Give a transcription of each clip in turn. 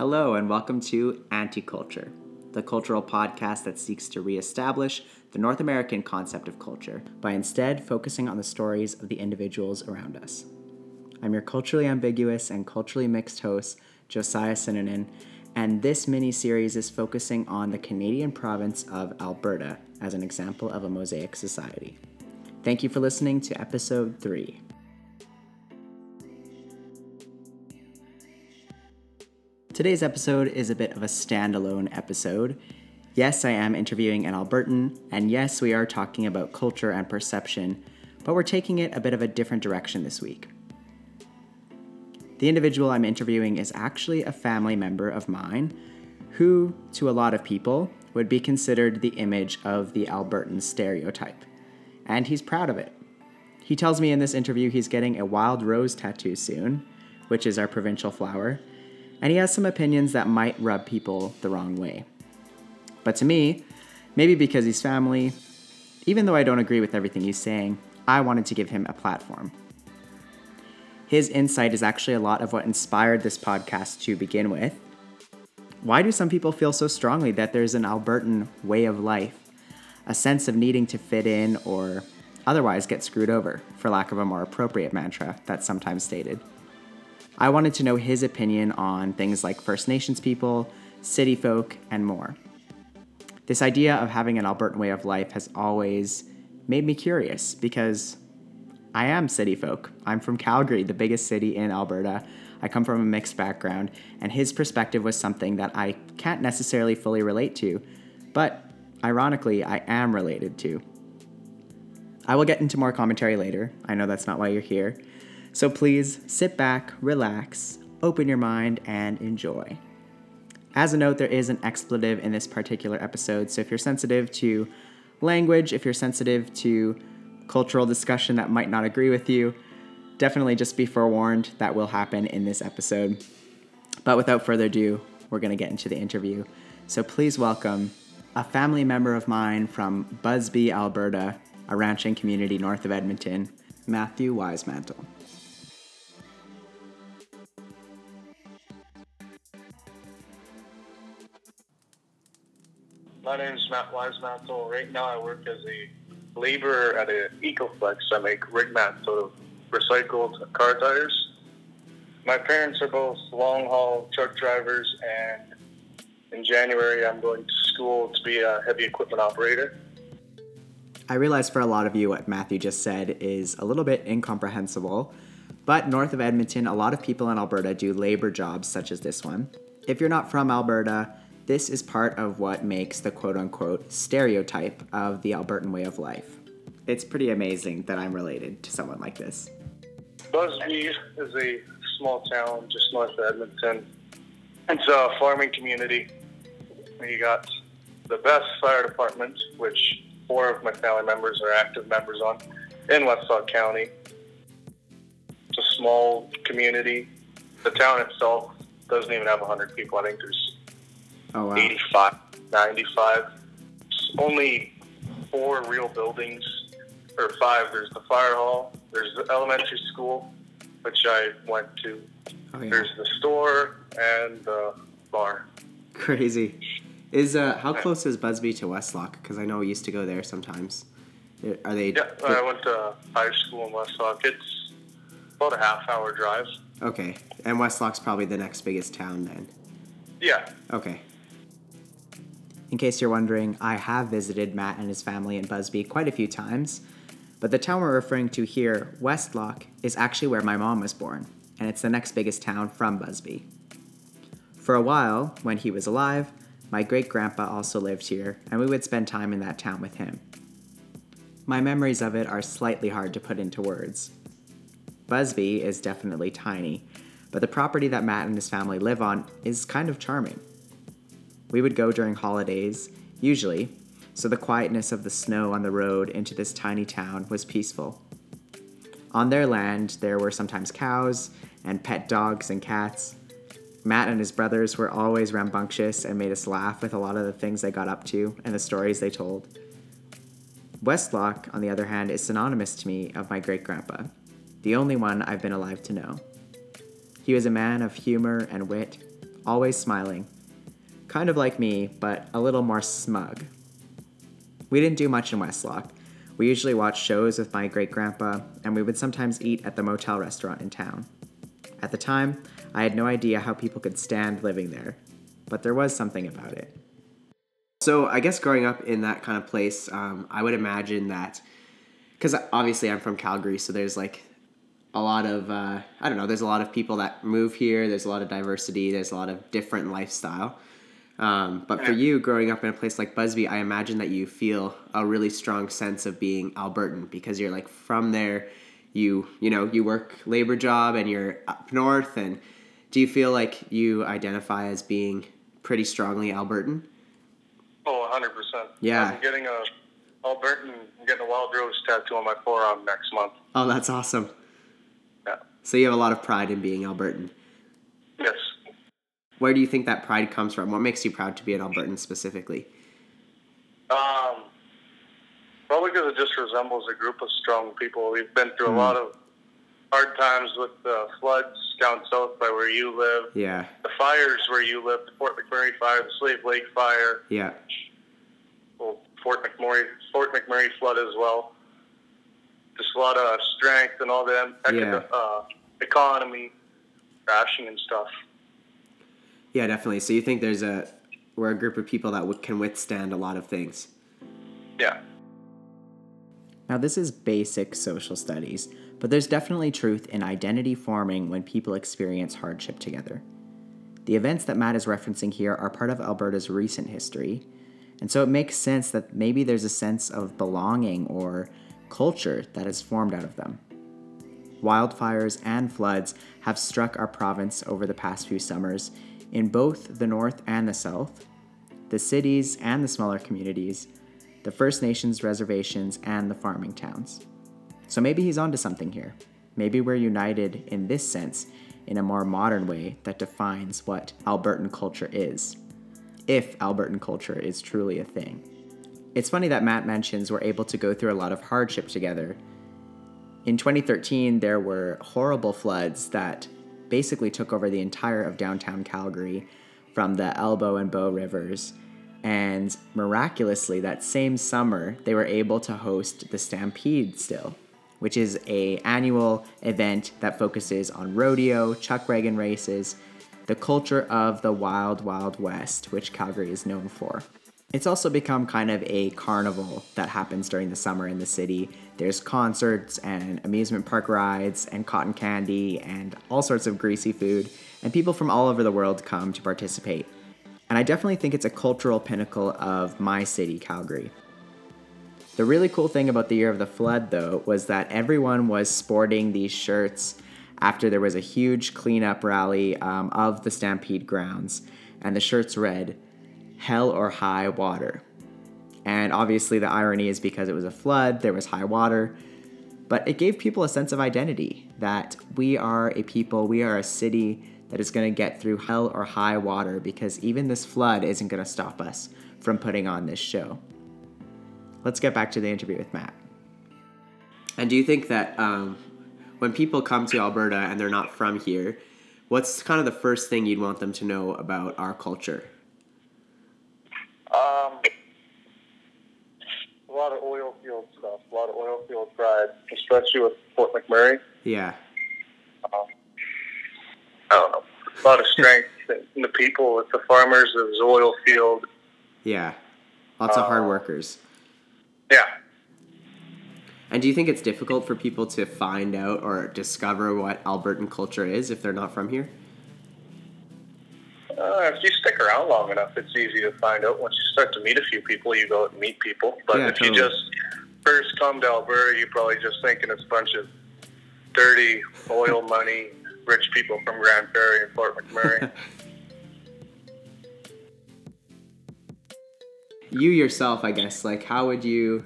Hello, and welcome to Anti Culture, the cultural podcast that seeks to reestablish the North American concept of culture by instead focusing on the stories of the individuals around us. I'm your culturally ambiguous and culturally mixed host, Josiah Sinanen, and this mini series is focusing on the Canadian province of Alberta as an example of a mosaic society. Thank you for listening to episode 3. Today's episode is a bit of a standalone episode. Yes, I am interviewing an Albertan, and yes, we are talking about culture and perception, but we're taking it a bit of a different direction this week. The individual I'm interviewing is actually a family member of mine who, to a lot of people, would be considered the image of the Albertan stereotype. And he's proud of it. He tells me in this interview he's getting a wild rose tattoo soon, which is our provincial flower, and he has some opinions that might rub people the wrong way. But to me, maybe because he's family, even though I don't agree with everything he's saying, I wanted to give him a platform. His insight is actually a lot of what inspired this podcast to begin with. Why do some people feel so strongly that there's an Albertan way of life, a sense of needing to fit in or otherwise get screwed over, for lack of a more appropriate mantra that's sometimes stated? I wanted to know his opinion on things like First Nations people, city folk, and more. This idea of having an Albertan way of life has always made me curious because I am city folk. I'm from Calgary, the biggest city in Alberta. I come from a mixed background, and his perspective was something that I can't necessarily fully relate to, but ironically, I am related to. I will get into more commentary later. I know that's not why you're here. So please sit back, relax, open your mind, and enjoy. As a note, there is an expletive in this particular episode, so if you're sensitive to language, if you're sensitive to cultural discussion that might not agree with you, definitely just be forewarned that will happen in this episode. But without further ado, we're going to get into the interview. So please welcome a family member of mine from Busby, Alberta, a ranching community north of Edmonton, Matthew Weismantel. My name is Matt Weismantel. Right now, I work as a laborer at a EcoFlex. I make rig mats out of recycled car tires. My parents are both long haul truck drivers, and in January, I'm going to school to be a heavy equipment operator. I realize for a lot of you what Matthew just said is a little bit incomprehensible, but north of Edmonton, a lot of people in Alberta do labor jobs such as this one. If you're not from Alberta, this is part of what makes the quote unquote stereotype of the Albertan way of life. It's pretty amazing that I'm related to someone like this. Busby is a small town just north of Edmonton. It's a farming community. You got the best fire department, which four of my family members are active members on in Westlock County. It's a small community. The town itself doesn't even have 100 people. I think there's Oh, wow. 85, 95. Only four real buildings, or five. There's the fire hall, there's the elementary school, which I went to, Oh, yeah. there's the store, and the bar. Crazy. Is uh, how close is Busby to Westlock? Because I know we used to go there sometimes. Are they? Yeah, I went to high school in Westlock. It's about a half hour drive. Okay, and Westlock's probably the next biggest town then. Yeah, Okay. In case you're wondering, I have visited Matt and his family in Busby quite a few times, but the town we're referring to here, Westlock, is actually where my mom was born, and it's the next biggest town from Busby. For a while, when he was alive, my great grandpa also lived here, and we would spend time in that town with him. My memories of it are slightly hard to put into words. Busby is definitely tiny, but the property that Matt and his family live on is kind of charming. We would go during holidays, usually, so the quietness of the snow on the road into this tiny town was peaceful. On their land, there were sometimes cows and pet dogs and cats. Matt and his brothers were always rambunctious and made us laugh with a lot of the things they got up to and the stories they told. Westlock, on the other hand, is synonymous to me of my great grandpa, the only one I've been alive to know. He was a man of humor and wit, always smiling. Kind of like me, but a little more smug. We didn't do much in Westlock. We usually watched shows with my great grandpa, and we would sometimes eat at the motel restaurant in town. At the time, I had no idea how people could stand living there, but there was something about it. So, I guess growing up in that kind of place, um, I would imagine that, because obviously I'm from Calgary, so there's like a lot of, uh, I don't know, there's a lot of people that move here, there's a lot of diversity, there's a lot of different lifestyle. Um, but for you, growing up in a place like Busby, I imagine that you feel a really strong sense of being Albertan because you're like from there. You you know you work labor job and you're up north. And do you feel like you identify as being pretty strongly Albertan? Oh, 100 percent. Yeah. I'm getting a Albertan. I'm getting a Wild Rose tattoo on my forearm next month. Oh, that's awesome. Yeah. So you have a lot of pride in being Albertan. Yes. Where do you think that pride comes from? What makes you proud to be an Albertan specifically? Um, probably because it just resembles a group of strong people. We've been through a lot of hard times with the floods down south by where you live, Yeah, the fires where you live, the Fort McMurray fire, the Slave Lake fire, yeah, well, Fort McMurray, Fort McMurray flood as well. Just a lot of strength and all the Yeah. uh, economy crashing and stuff. Yeah, definitely. So you think there's a we're a group of people that w- can withstand a lot of things. Yeah. Now, this is basic social studies, but there's definitely truth in identity forming when people experience hardship together. The events that Matt is referencing here are part of Alberta's recent history, and so it makes sense that maybe there's a sense of belonging or culture that is formed out of them. Wildfires and floods have struck our province over the past few summers in both the north and the south, the cities and the smaller communities, the First Nations reservations, and the farming towns. So maybe he's onto something here. Maybe we're united in this sense in a more modern way that defines what Albertan culture is, if Albertan culture is truly a thing. It's funny that Matt mentions we're able to go through a lot of hardship together. In 2013, there were horrible floods that basically took over the entire of downtown Calgary from the Elbow and Bow rivers. And miraculously, that same summer, they were able to host the Stampede still, which is a annual event that focuses on rodeo, chuck wagon races, the culture of the wild, wild west, which Calgary is known for. It's also become kind of a carnival that happens during the summer in the city. There's concerts and amusement park rides and cotton candy and all sorts of greasy food, and people from all over the world come to participate. And I definitely think it's a cultural pinnacle of my city, Calgary. The really cool thing about the year of the flood, though, was that everyone was sporting these shirts after there was a huge cleanup rally um, of the Stampede grounds, and the shirts read, Hell or High Water. And obviously, the irony is because it was a flood, there was high water, but it gave people a sense of identity that we are a people, we are a city that is going to get through hell or high water because even this flood isn't going to stop us from putting on this show. Let's get back to the interview with Matt. And do you think that um, when people come to Alberta and they're not from here, what's kind of the first thing you'd want them to know about our culture? Um, a lot of oil field stuff, a lot of oil field pride, especially with Fort McMurray. Yeah, Um, I don't know, a lot of strength in the people, with the farmers, of the oil field. yeah. Lots of hard Uh, workers. Yeah, And do you think it's difficult for people to find out or discover what Albertan culture is if they're not from here? Uh, if you stick around long enough, it's easy to find out. Once you start to meet a few people, you go out and meet people. But Yeah, if totally. you just first come to Alberta, you're probably just thinking it's a bunch of dirty oil money, rich people from Grande Prairie and Fort McMurray. you yourself, I guess, like how would you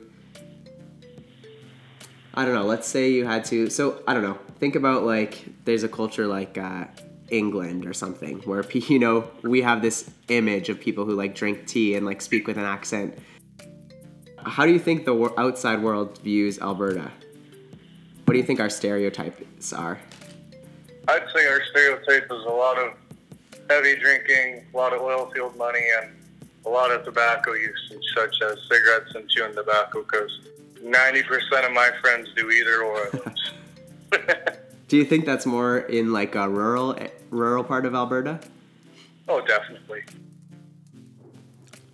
I don't know, let's say you had to so I don't know, think about like there's a culture like uh England or something where you know we have this image of people who like drink tea and like speak with an accent. How do you think the outside world views Alberta? What do you think our stereotypes are? I'd say our stereotype is a lot of heavy drinking, a lot of oil field money, and a lot of tobacco usage, such as cigarettes and chewing tobacco, because 90% of my friends do either or. of those. Do you think that's more in like a rural rural part of Alberta? oh, definitely.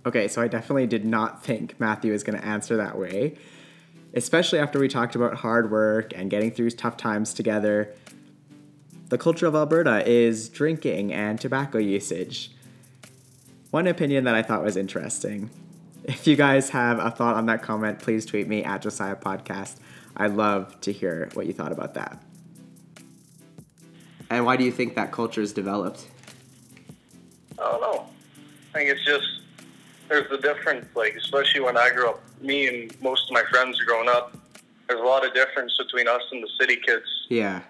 Okay, so I definitely did not think Matthew was going to answer that way, especially after we talked about hard work and getting through tough times together. The culture of Alberta is drinking and tobacco usage. One opinion that I thought was interesting. If you guys have a thought on that comment, please tweet me at Josiah Podcast. I'd love to hear what you thought about that. And why do you think that culture is developed? I don't know. I think it's just there's the difference. Like especially when I grew up, me and most of my friends are growing up, there's a lot of difference between us and the city kids. Yeah,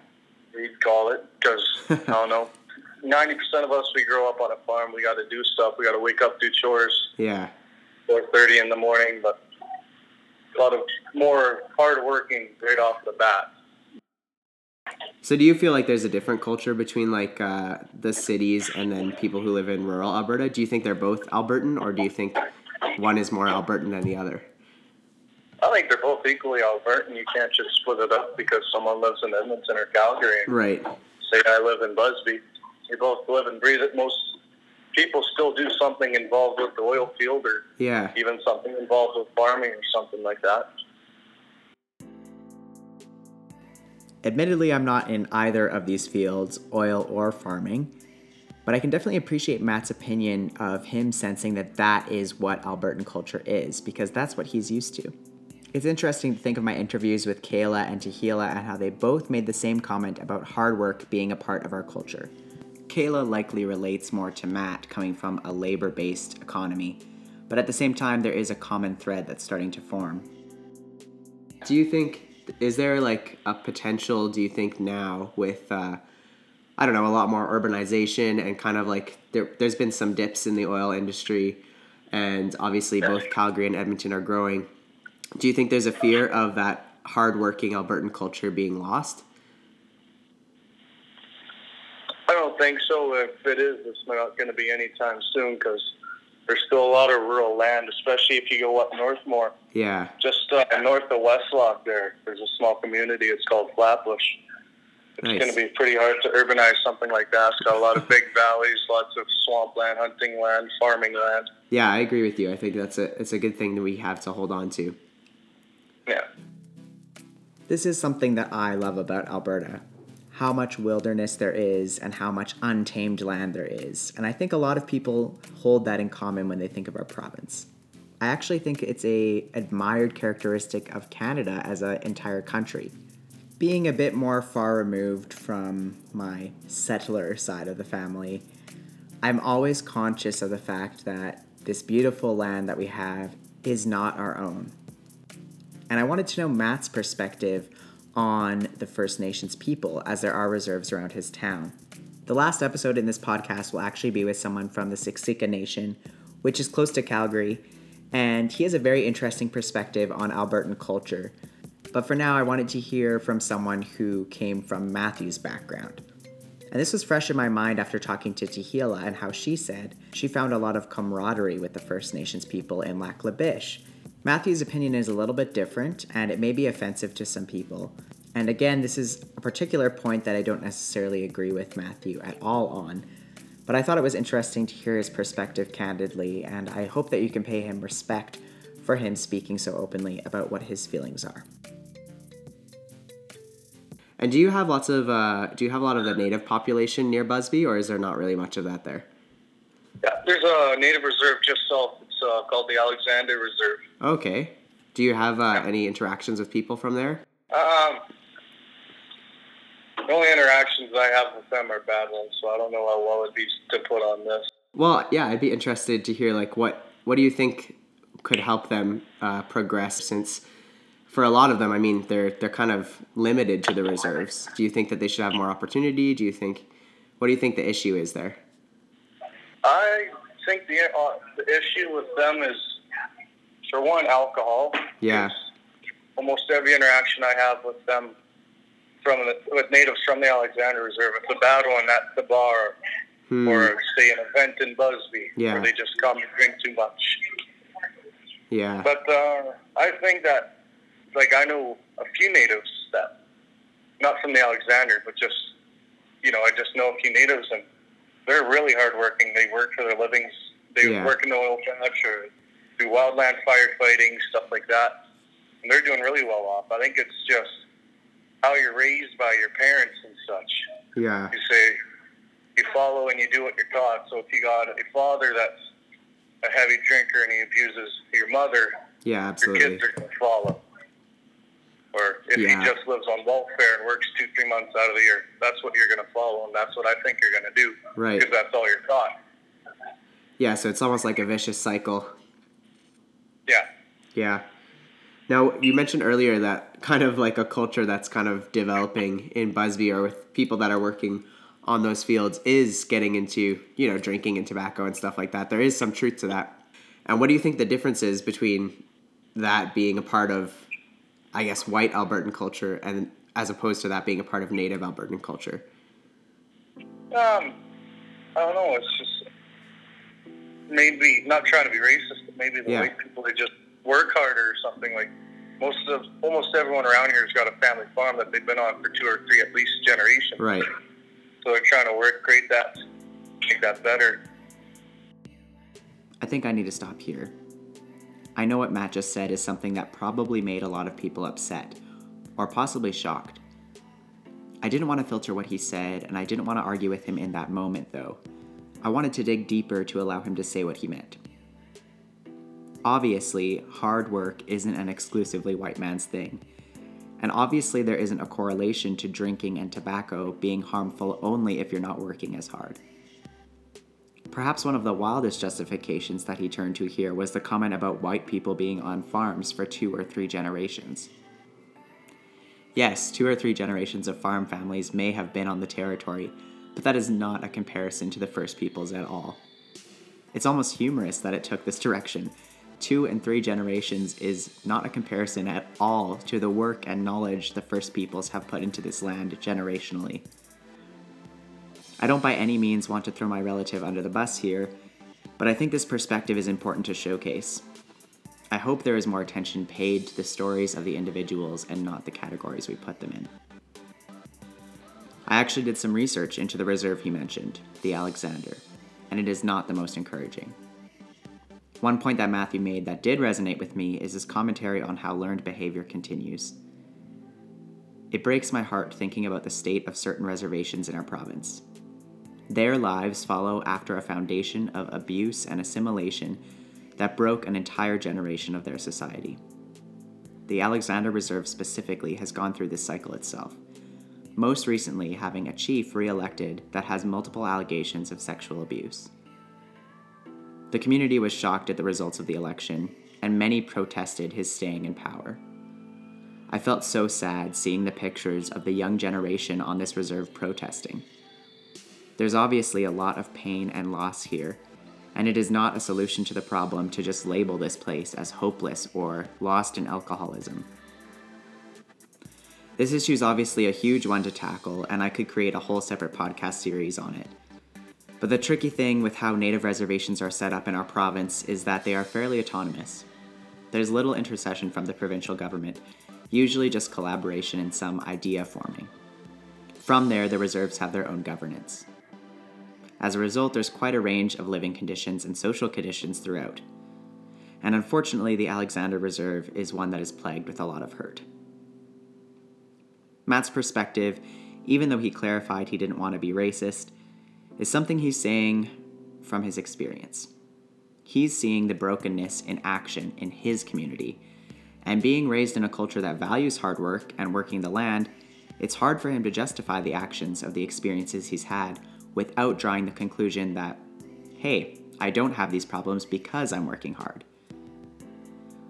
We'd call it because I don't know. Ninety percent of us we grow up on a farm. We got to do stuff. We got to wake up, do chores, yeah. four thirty in the morning. But a lot of more hard working right off the bat. So do you feel like there's a different culture between like uh, the cities and then people who live in rural Alberta? Do you think they're both Albertan, or do you think one is more Albertan than the other? I think they're both equally Albertan. You can't just split it up because someone lives in Edmonton or Calgary and Right. say I live in Busby. You both live and breathe it. Most people still do something involved with the oil field or Yeah. even something involved with farming or something like that. Admittedly, I'm not in either of these fields, oil or farming, but I can definitely appreciate Matt's opinion of him sensing that that is what Albertan culture is, because that's what he's used to. It's interesting to think of my interviews with Kayla and Tahila and how they both made the same comment about hard work being a part of our culture. Kayla likely relates more to Matt coming from a labor based economy, but at the same time, there is a common thread that's starting to form. Do you think is there like a potential? Do you think now with uh, I don't know a lot more urbanization and kind of like there, there's been some dips in the oil industry, and obviously both Calgary and Edmonton are growing. Do you think there's a fear of that hardworking Albertan culture being lost? I don't think so. If it is, it's not going to be anytime soon because there's still a lot of rural land, especially if you go up north more. Yeah, Just uh, north of Westlock, there, there's a small community. It's called Flatbush. It's Nice. going to be pretty hard to urbanize something like that. It's got a lot of big valleys, lots of swampland, hunting land, farming land. yeah, I agree with you. I think that's a it's a good thing that we have to hold on to. Yeah. This is something that I love about Alberta how much wilderness there is and how much untamed land there is. And I think a lot of people hold that in common when they think of our province. I actually think it's a admired characteristic of Canada as an entire country. Being a bit more far removed from my settler side of the family, I'm always conscious of the fact that this beautiful land that we have is not our own and I wanted to know Matt's perspective on the First Nations people, as there are reserves around his town. The last episode in this podcast will actually be with someone from the Siksika Nation, which is close to Calgary, and he has a very interesting perspective on Albertan culture. But for now, I wanted to hear from someone who came from Matthew's background. And this was fresh in my mind after talking to Tahila and how she said she found a lot of camaraderie with the First Nations people in Lac La Biche. Matthew's opinion is a little bit different, and it may be offensive to some people. And again, this is a particular point that I don't necessarily agree with Matthew at all on. But I thought it was interesting to hear his perspective candidly, and I hope that you can pay him respect for him speaking so openly about what his feelings are. And do you have lots of uh, do you have a lot of the native population near Busby, or is there not really much of that there? Yeah, there's a native reserve just south. Uh, called the Alexander Reserve. Okay. Do you have uh, any interactions with people from there? Um, the only interactions I have with them are bad ones, so I don't know how well it'd be to put on this. Well, yeah, I'd be interested to hear like what what do you think could help them uh, progress since for a lot of them, I mean, they're they're kind of limited to the reserves. Do you think that they should have more opportunity? Do you think what do you think the issue is there? I think the uh, the issue with them is, for one, alcohol. Yeah. Almost every interaction I have with them, from the, with natives from the Alexander Reserve, it's a bad one at the bar. Hmm. or say an event in Busby Yeah. where they just come and drink too much. Yeah. But uh, I think that, like, I know a few natives that, not from the Alexander, but just, you know, I just know a few natives, and they're really hardworking. They work for their livings. They Yeah. work in the oil patch or do wildland firefighting, stuff like that. And they're doing really well off. I think it's just how you're raised by your parents and such. yeah. You say, you follow and you do what you're taught. So if you got a father that's a heavy drinker and he abuses your mother, Yeah, absolutely, your kids are going to follow. Or if Yeah. he just lives on welfare and works two, three months out of the year, that's what you're going to follow, and that's what I think you're going to do Right. because that's all you're taught. Yeah, so it's almost like a vicious cycle. Yeah, Yeah. Now, you mentioned earlier that kind of like a culture that's kind of developing in Busby or with people that are working on those fields is getting into, you know, drinking and tobacco and stuff like that. There is some truth to that. And what do you think the difference is between that being a part of, I guess, white Albertan culture and as opposed to that being a part of native Albertan culture? um, I don't know. It's just maybe not trying to be racist, but maybe the Yeah. white people they just work harder or something. Like most of almost everyone around here has got a family farm that they've been on for two or three at least generations. Right. So they're trying to work, create that, make that better. I think I need to stop here. I know what Matt just said is something that probably made a lot of people upset, or possibly shocked. I didn't want to filter what he said, and I didn't want to argue with him in that moment, though. I wanted to dig deeper to allow him to say what he meant. Obviously, hard work isn't an exclusively white man's thing. And obviously, there isn't a correlation to drinking and tobacco being harmful only if you're not working as hard. Perhaps one of the wildest justifications that he turned to here was the comment about white people being on farms for two or three generations. Yes, two or three generations of farm families may have been on the territory, but that is not a comparison to the First Peoples at all. It's almost humorous that it took this direction. Two and three generations is not a comparison at all to the work and knowledge the First Peoples have put into this land generationally. I don't by any means want to throw my relative under the bus here, but I think this perspective is important to showcase. I hope there is more attention paid to the stories of the individuals and not the categories we put them in. I actually did some research into the reserve he mentioned, the Alexander, and it is not the most encouraging. One point that Matthew made that did resonate with me is his commentary on how learned behavior continues. It breaks my heart thinking about the state of certain reservations in our province. Their lives follow after a foundation of abuse and assimilation that broke an entire generation of their society. The Alexander Reserve specifically has gone through this cycle itself, most recently having a chief re elected that has multiple allegations of sexual abuse. The community was shocked at the results of the election, and many protested his staying in power. I felt so sad seeing the pictures of the young generation on this reserve protesting. There's obviously a lot of pain and loss here, and it is not a solution to the problem to just label this place as hopeless or lost in alcoholism. This issue is obviously a huge one to tackle, and I could create a whole separate podcast series on it. But the tricky thing with how native reservations are set up in our province is that they are fairly autonomous. There's little intercession from the provincial government, usually just collaboration and some idea forming. From there, the reserves have their own governance. As a result, there's quite a range of living conditions and social conditions throughout. And unfortunately, the Alexander Reserve is one that is plagued with a lot of hurt. Matt's perspective, even though he clarified he didn't want to be racist, is something he's saying from his experience. He's seeing the brokenness in action in his community, and being raised in a culture that values hard work and working the land, it's hard for him to justify the actions of the experiences he's had without drawing the conclusion that, hey, I don't have these problems because I'm working hard.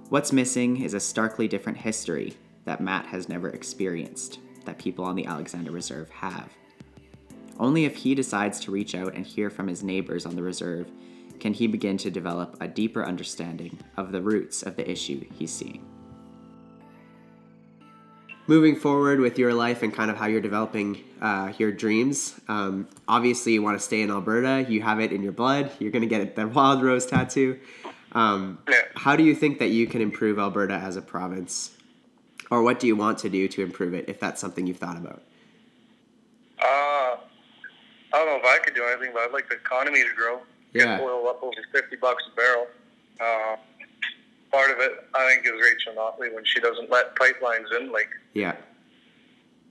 What's missing is a starkly different history that Matt has never experienced, that people on the Alexander Reserve have. Only if he decides to reach out and hear from his neighbors on the reserve can he begin to develop a deeper understanding of the roots of the issue he's seeing. Moving forward with your life and kind of how you're developing uh, your dreams. Um, obviously, you want to stay in Alberta. You have it in your blood. You're going to get the Wild Rose tattoo. Um, Yeah. how do you think that you can improve Alberta as a province? Or what do you want to do to improve it if that's something you've thought about? Uh, I don't know if I could do anything, but I'd like the economy to grow. Yeah. Get oil up over 50 bucks a barrel. Uh, part of it, I think, is Rachel Notley when she doesn't let pipelines in, like, Yeah.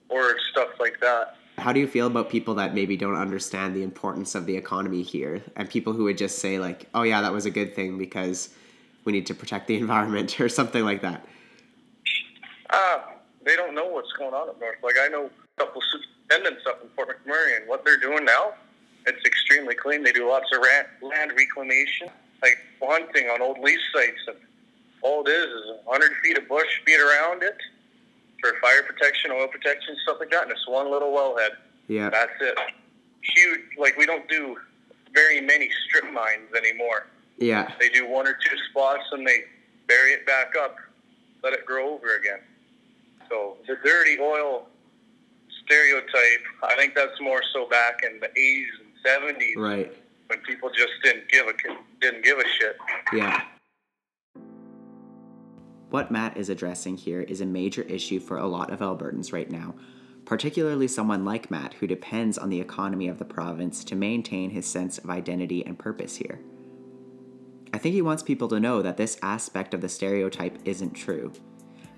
or stuff like that. How do you feel about people that maybe don't understand the importance of the economy here and people who would just say, like, oh, yeah, that was a good thing because we need to protect the environment or something like that? Uh, they don't know what's going on up north. Like, I know a couple superintendents up in Fort McMurray, and what they're doing now, it's extremely clean. They do lots of land reclamation, like hunting on old lease sites, and all it is is 100 feet of bush feet around it for fire protection, oil protection, stuff like that, and it's one little wellhead. Yeah. That's it. Huge. Like, we don't do very many strip mines anymore. Yeah. They do one or two spots and they bury it back up, let it grow over again. So the dirty oil stereotype, I think that's more so back in the 80s and 70s Right. when people just didn't give a didn't give a shit. Yeah. What Matt is addressing here is a major issue for a lot of Albertans right now, particularly someone like Matt who depends on the economy of the province to maintain his sense of identity and purpose here. I think he wants people to know that this aspect of the stereotype isn't true.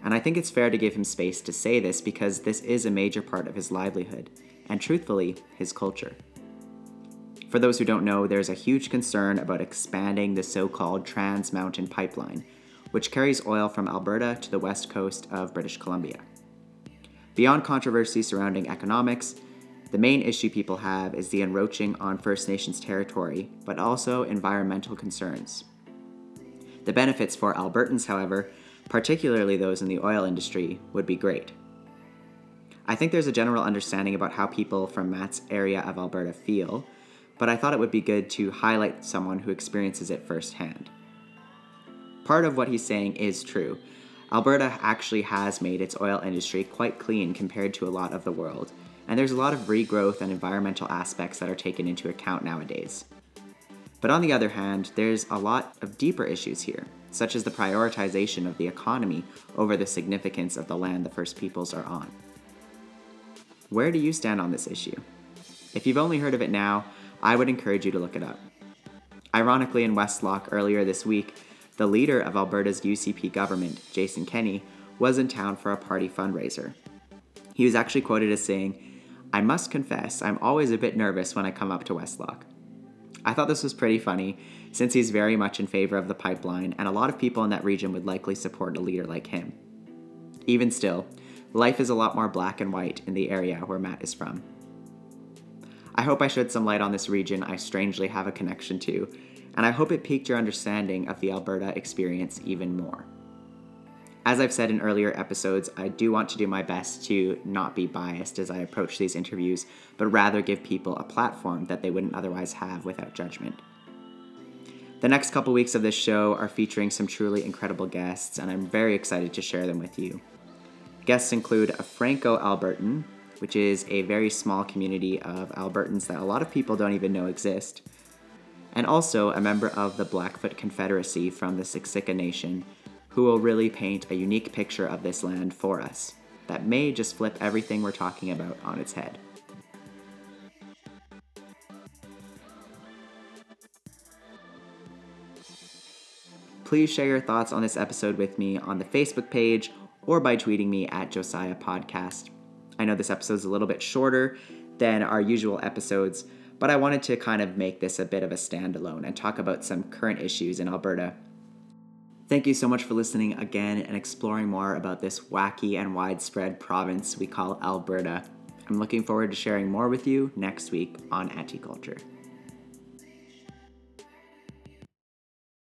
And I think it's fair to give him space to say this because this is a major part of his livelihood, and truthfully, his culture. For those who don't know, there's a huge concern about expanding the so called Trans Mountain Pipeline, which carries oil from Alberta to the west coast of British Columbia. Beyond controversy surrounding economics, the main issue people have is the encroaching on First Nations territory, but also environmental concerns. The benefits for Albertans, however, particularly those in the oil industry, would be great. I think there's a general understanding about how people from Matt's area of Alberta feel, but I thought it would be good to highlight someone who experiences it firsthand. Part of what he's saying is true. Alberta actually has made its oil industry quite clean compared to a lot of the world, and there's a lot of regrowth and environmental aspects that are taken into account nowadays. But on the other hand, there's a lot of deeper issues here, such as the prioritization of the economy over the significance of the land the First Peoples are on. Where do you stand on this issue? If you've only heard of it now, I would encourage you to look it up. Ironically, in Westlock earlier this week, the leader of Alberta's UCP government, Jason Kenney, was in town for a party fundraiser. He was actually quoted as saying, I must confess, I'm always a bit nervous when I come up to Westlock. I thought this was pretty funny, since he's very much in favor of the pipeline, and a lot of people in that region would likely support a leader like him. Even still, life is a lot more black and white in the area where Matt is from. I hope I shed some light on this region I strangely have a connection to, and I hope it piqued your understanding of the Alberta experience even more. As I've said in earlier episodes, I do want to do my best to not be biased as I approach these interviews, but rather give people a platform that they wouldn't otherwise have without judgment. The next couple weeks of this show are featuring some truly incredible guests, and I'm very excited to share them with you. Guests include a Franco Albertan, which is a very small community of Albertans that a lot of people don't even know exist, and also a member of the Blackfoot Confederacy from the Siksika Nation, who will really paint a unique picture of this land for us that may just flip everything we're talking about on its head. Please share your thoughts on this episode with me on the Facebook page or by tweeting me at Josiah Podcast. I know this episode is a little bit shorter than our usual episodes, but I wanted to kind of make this a bit of a standalone and talk about some current issues in Alberta. Thank you so much for listening again and exploring more about this wacky and widespread province we call Alberta. I'm looking forward to sharing more with you next week on Anti Culture.